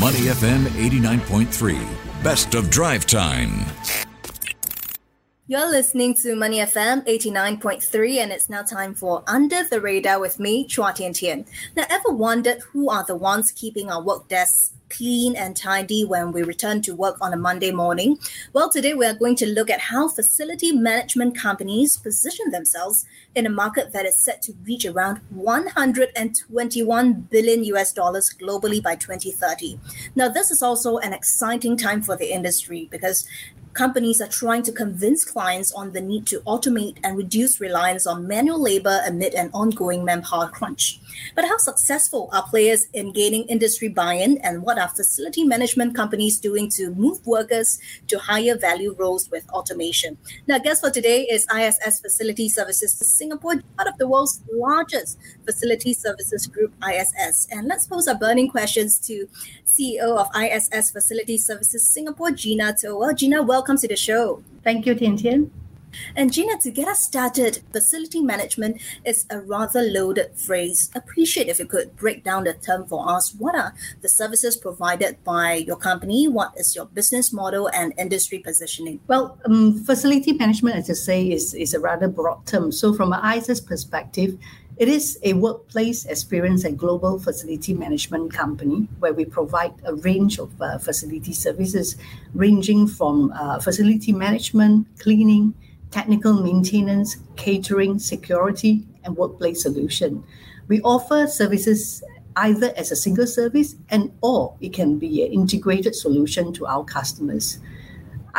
Money FM 89.3, best of drive time. You're listening to Money FM 89.3, and it's now time for Under the Radar with me, Chua Tian Tian. Now, ever wondered who are the ones keeping our work desks clean and tidy when we return to work on a Monday morning? Well, today we are going to look at how facility management companies position themselves in a market that is set to reach around 121 billion US dollars globally by 2030. Now, this is also an exciting time for the industry because companies are trying to convince clients on the need to automate and reduce reliance on manual labor amid an ongoing manpower crunch. But how successful are players in gaining industry buy in, and what are facility management companies doing to move workers to higher value roles with automation? Now, guest for today is ISS Facility Services Singapore, part of the world's largest facility services group, ISS. And let's pose our burning questions to CEO of ISS Facility Services Singapore, Gina Toa. Gina, welcome to the show. Thank you, Tian Tian. And Gina, to get us started, facility management is a rather loaded phrase. Appreciate if you could break down the term for us. What are the services provided by your company? What is your business model and industry positioning? Well, um, facility management, as I say, is, is a rather broad term. So, from an ISS perspective, it is a workplace experience and global facility management company where we provide a range of uh, facility services ranging from uh, facility management, cleaning, technical maintenance, catering, security, and workplace solution. We offer services either as a single service and or it can be an integrated solution to our customers.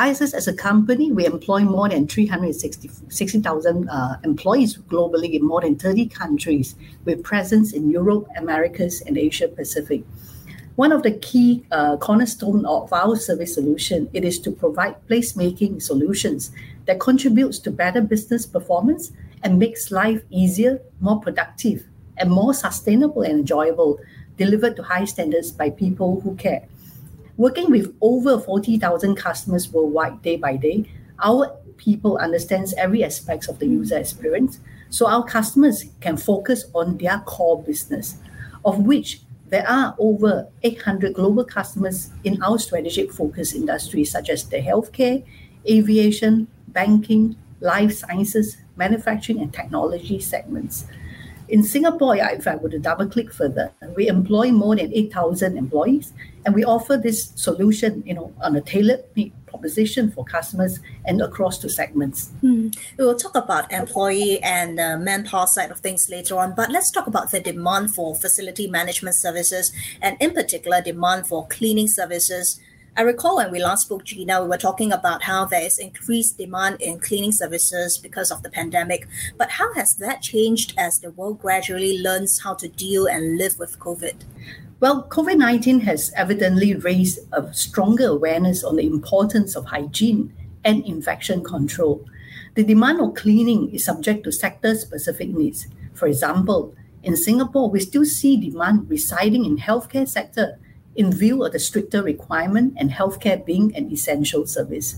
ISS as a company, we employ more than 360,000 uh, employees globally in more than 30 countries with presence in Europe, Americas, and Asia Pacific. One of the key uh, cornerstone of our service solution it is to provide placemaking solutions that contributes to better business performance and makes life easier, more productive, and more sustainable and enjoyable, delivered to high standards by people who care. Working with over 40,000 customers worldwide day by day, our people understands every aspects of the user experience, so our customers can focus on their core business, of which there are over 800 global customers in our strategic focus industries such as the healthcare, aviation, banking, life sciences, manufacturing, and technology segments. In Singapore, if I were to double click further, we employ more than 8,000 employees, and we offer this solution, you know, on a tailored proposition for customers and across the segments. Hmm. We will talk about employee and uh, manpower side of things later on, but let's talk about the demand for facility management services and, in particular, demand for cleaning services I recall when we last spoke, Gina, we were talking about how there is increased demand in cleaning services because of the pandemic. But how has that changed as the world gradually learns how to deal and live with COVID? Well, COVID 19 has evidently raised a stronger awareness on the importance of hygiene and infection control. The demand of cleaning is subject to sector specific needs. For example, in Singapore, we still see demand residing in healthcare sector in view of the stricter requirement and healthcare being an essential service.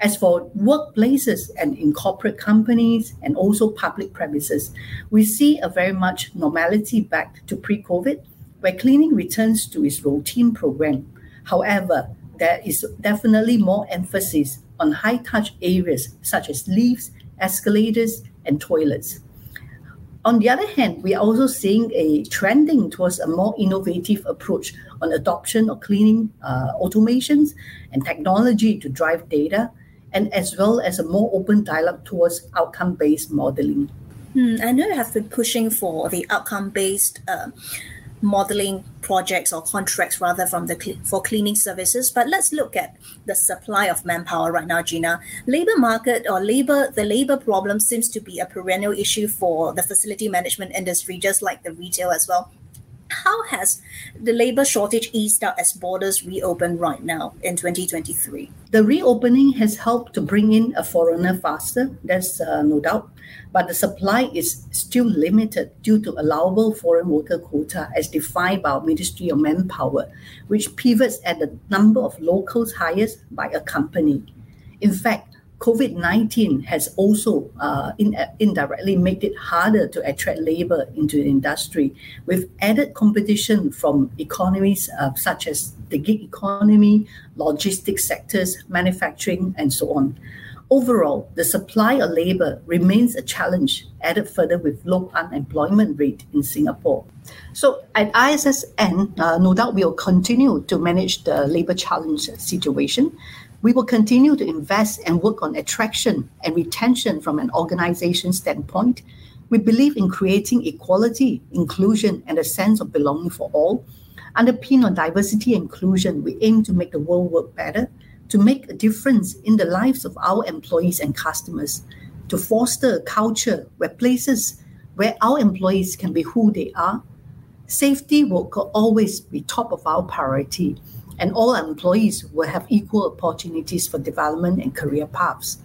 As for workplaces and in corporate companies and also public premises, we see a very much normality back to pre COVID, where cleaning returns to its routine program. However, there is definitely more emphasis on high touch areas such as lifts, escalators, and toilets. On the other hand, we are also seeing a trending towards a more innovative approach on adoption of cleaning uh, automations and technology to drive data, and as well as a more open dialogue towards outcome-based modeling. Hmm, I know you have been pushing for the outcome-based uh, modeling projects or contracts rather from the for cleaning services. But let's look at the supply of manpower right now gina. Labor market or labor the labor problem seems to be a perennial issue for the facility management industry just like the retail as well how has the labor shortage eased out as borders reopen right now in 2023? The reopening has helped to bring in a foreigner faster, there's uh, no doubt, but the supply is still limited due to allowable foreign worker quota as defined by our Ministry of Manpower, which pivots at the number of locals hired by a company. In fact, COVID 19 has also uh, in, indirectly made it harder to attract labor into the industry with added competition from economies uh, such as the gig economy, logistics sectors, manufacturing, and so on. Overall, the supply of labor remains a challenge, added further with low unemployment rate in Singapore. So at ISSN, uh, no doubt we will continue to manage the labor challenge situation we will continue to invest and work on attraction and retention from an organization standpoint. We believe in creating equality, inclusion, and a sense of belonging for all. Underpinned on diversity and inclusion, we aim to make the world work better, to make a difference in the lives of our employees and customers, to foster a culture where places where our employees can be who they are. Safety will always be top of our priority and all employees will have equal opportunities for development and career paths.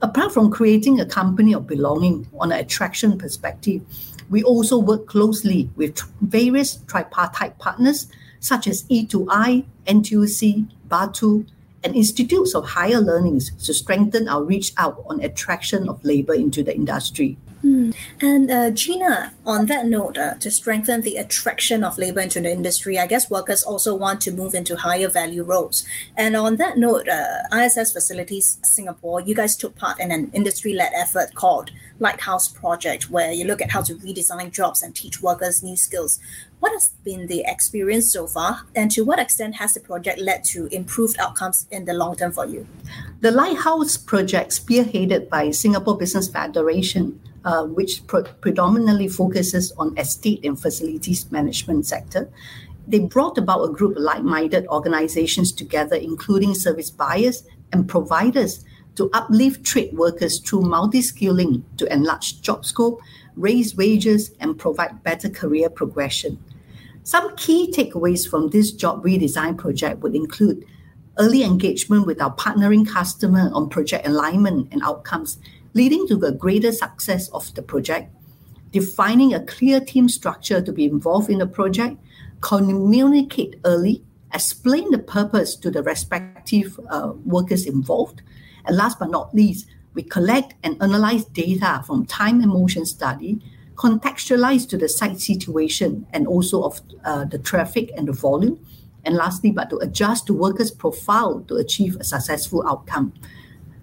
Apart from creating a company of belonging on an attraction perspective, we also work closely with various tripartite partners such as E2I, NTUC, BATU, and institutes of higher learnings to strengthen our reach out on attraction of labor into the industry. Mm. And uh, Gina, on that note, uh, to strengthen the attraction of labor into the industry, I guess workers also want to move into higher value roles. And on that note, uh, ISS Facilities Singapore, you guys took part in an industry led effort called Lighthouse Project, where you look at how to redesign jobs and teach workers new skills. What has been the experience so far, and to what extent has the project led to improved outcomes in the long term for you? The Lighthouse Project, spearheaded by Singapore Business Federation, uh, which predominantly focuses on estate and facilities management sector. They brought about a group of like-minded organizations together, including service buyers and providers, to uplift trade workers through multi-skilling to enlarge job scope, raise wages, and provide better career progression. Some key takeaways from this job redesign project would include early engagement with our partnering customer on project alignment and outcomes, leading to a greater success of the project, defining a clear team structure to be involved in the project, communicate early, explain the purpose to the respective uh, workers involved, and last but not least, we collect and analyze data from time and motion study, contextualize to the site situation and also of uh, the traffic and the volume, and lastly, but to adjust the workers' profile to achieve a successful outcome.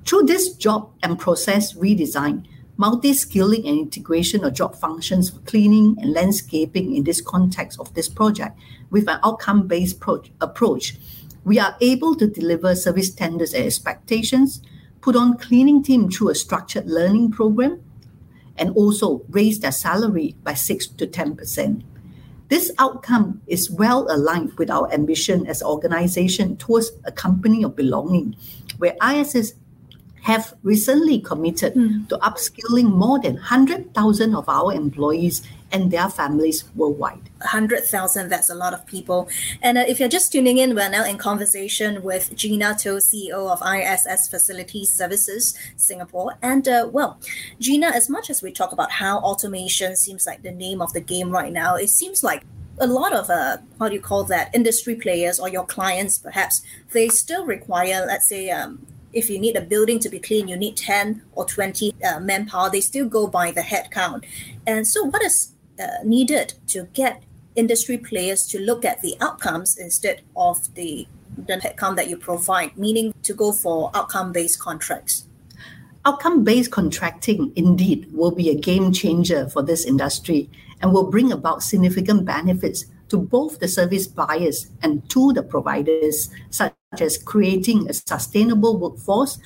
Through this job and process redesign, multi-skilling and integration of job functions for cleaning and landscaping in this context of this project with an outcome-based pro- approach, we are able to deliver service standards and expectations, put on cleaning team through a structured learning program, and also raise their salary by 6 to 10%. This outcome is well aligned with our ambition as an organization towards a company of belonging, where ISS have recently committed mm. to upskilling more than 100,000 of our employees and their families worldwide. 100,000, that's a lot of people. And uh, if you're just tuning in, we're now in conversation with Gina To, CEO of ISS Facilities Services Singapore. And uh, well, Gina, as much as we talk about how automation seems like the name of the game right now, it seems like a lot of uh, how do you call that industry players or your clients perhaps they still require let's say um, if you need a building to be clean, you need 10 or 20 uh, manpower. They still go by the head count. And so, what is uh, needed to get industry players to look at the outcomes instead of the, the headcount that you provide, meaning to go for outcome based contracts? Outcome based contracting indeed will be a game changer for this industry and will bring about significant benefits to both the service buyers and to the providers, such as creating a sustainable workforce,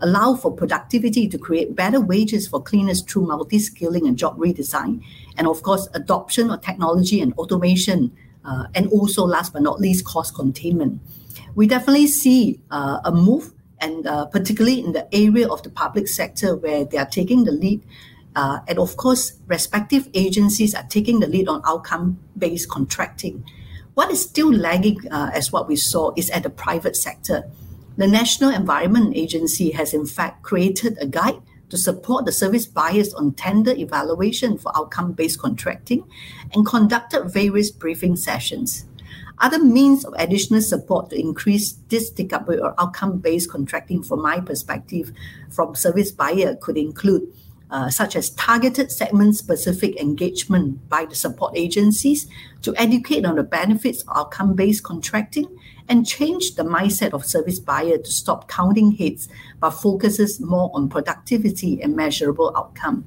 allow for productivity to create better wages for cleaners through multi-skilling and job redesign, and of course, adoption of technology and automation, uh, and also last but not least, cost containment. We definitely see uh, a move, and uh, particularly in the area of the public sector where they are taking the lead uh, and of course, respective agencies are taking the lead on outcome based contracting. What is still lagging, uh, as what we saw, is at the private sector. The National Environment Agency has, in fact, created a guide to support the service buyers on tender evaluation for outcome based contracting and conducted various briefing sessions. Other means of additional support to increase this take-up or outcome-based contracting, from my perspective, from service buyer could include uh, such as targeted segment-specific engagement by the support agencies to educate on the benefits of outcome-based contracting and change the mindset of service buyer to stop counting hits but focuses more on productivity and measurable outcome.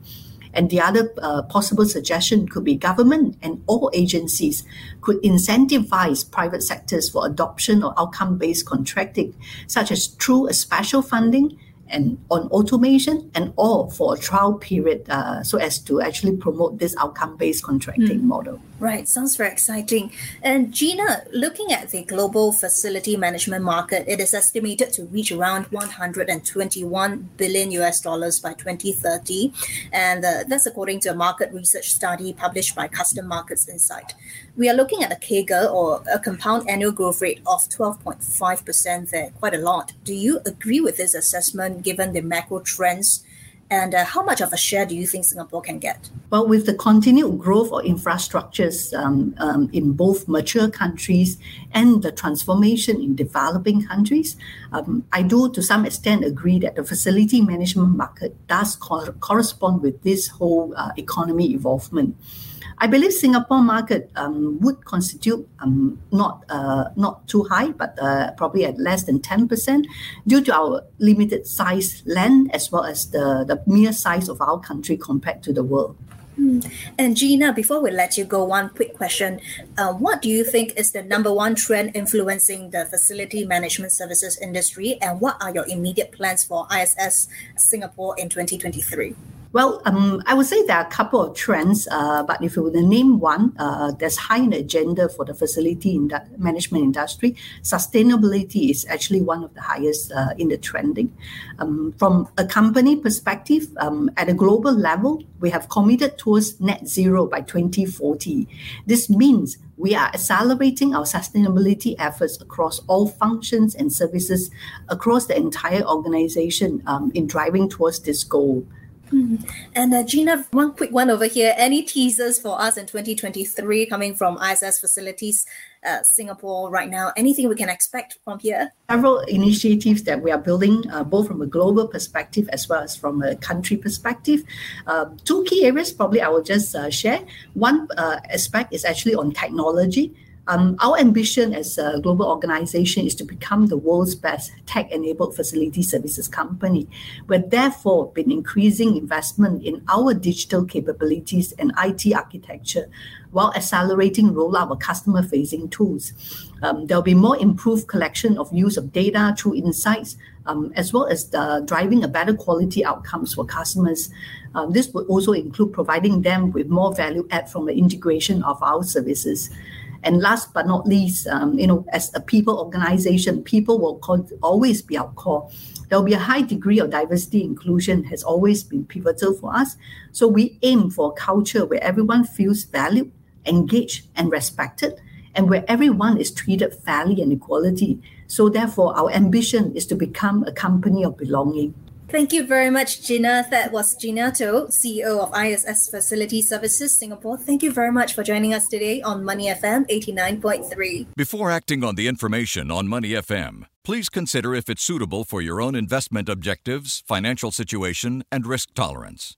And the other uh, possible suggestion could be government and all agencies could incentivize private sectors for adoption of outcome-based contracting, such as through a special funding and on automation and all for a trial period uh, so as to actually promote this outcome-based contracting mm. model. Right, sounds very exciting. And Gina, looking at the global facility management market, it is estimated to reach around 121 billion US dollars by 2030, and uh, that's according to a market research study published by Custom Markets Insight. We are looking at a CAGR or a compound annual growth rate of 12.5% there, quite a lot. Do you agree with this assessment given the macro trends? And uh, how much of a share do you think Singapore can get? Well, with the continued growth of infrastructures um, um, in both mature countries and the transformation in developing countries, um, I do to some extent agree that the facility management market does co- correspond with this whole uh, economy evolvement. I believe Singapore market um, would constitute um, not uh, not too high, but uh, probably at less than ten percent, due to our limited size land as well as the the mere size of our country compared to the world. Hmm. And Gina, before we let you go, one quick question. Uh, what do you think is the number one trend influencing the facility management services industry? And what are your immediate plans for ISS Singapore in 2023? Well, um, I would say there are a couple of trends, uh, but if you were to name one uh, that's high in the agenda for the facility in management industry, sustainability is actually one of the highest uh, in the trending. Um, from a company perspective, um, at a global level, we have committed towards net zero by 2040. This means we are accelerating our sustainability efforts across all functions and services across the entire organization um, in driving towards this goal. Mm. And uh, Gina, one quick one over here. Any teasers for us in 2023 coming from ISS facilities, uh, Singapore right now? Anything we can expect from here? Several initiatives that we are building, uh, both from a global perspective as well as from a country perspective. Uh, two key areas, probably I will just uh, share. One uh, aspect is actually on technology. Um, our ambition as a global organization is to become the world's best tech enabled facility services company. We've therefore been increasing investment in our digital capabilities and IT architecture while accelerating rollout of customer facing tools. Um, there'll be more improved collection of use of data through insights, um, as well as the driving a better quality outcomes for customers. Um, this would also include providing them with more value add from the integration of our services. And last but not least, um, you know, as a people organization, people will always be our core. There will be a high degree of diversity inclusion has always been pivotal for us. So we aim for a culture where everyone feels valued, engaged, and respected, and where everyone is treated fairly and equality. So therefore, our ambition is to become a company of belonging. Thank you very much, Gina. That was Gina To, CEO of ISS Facility Services Singapore. Thank you very much for joining us today on Money FM 89.3. Before acting on the information on Money FM, please consider if it's suitable for your own investment objectives, financial situation, and risk tolerance.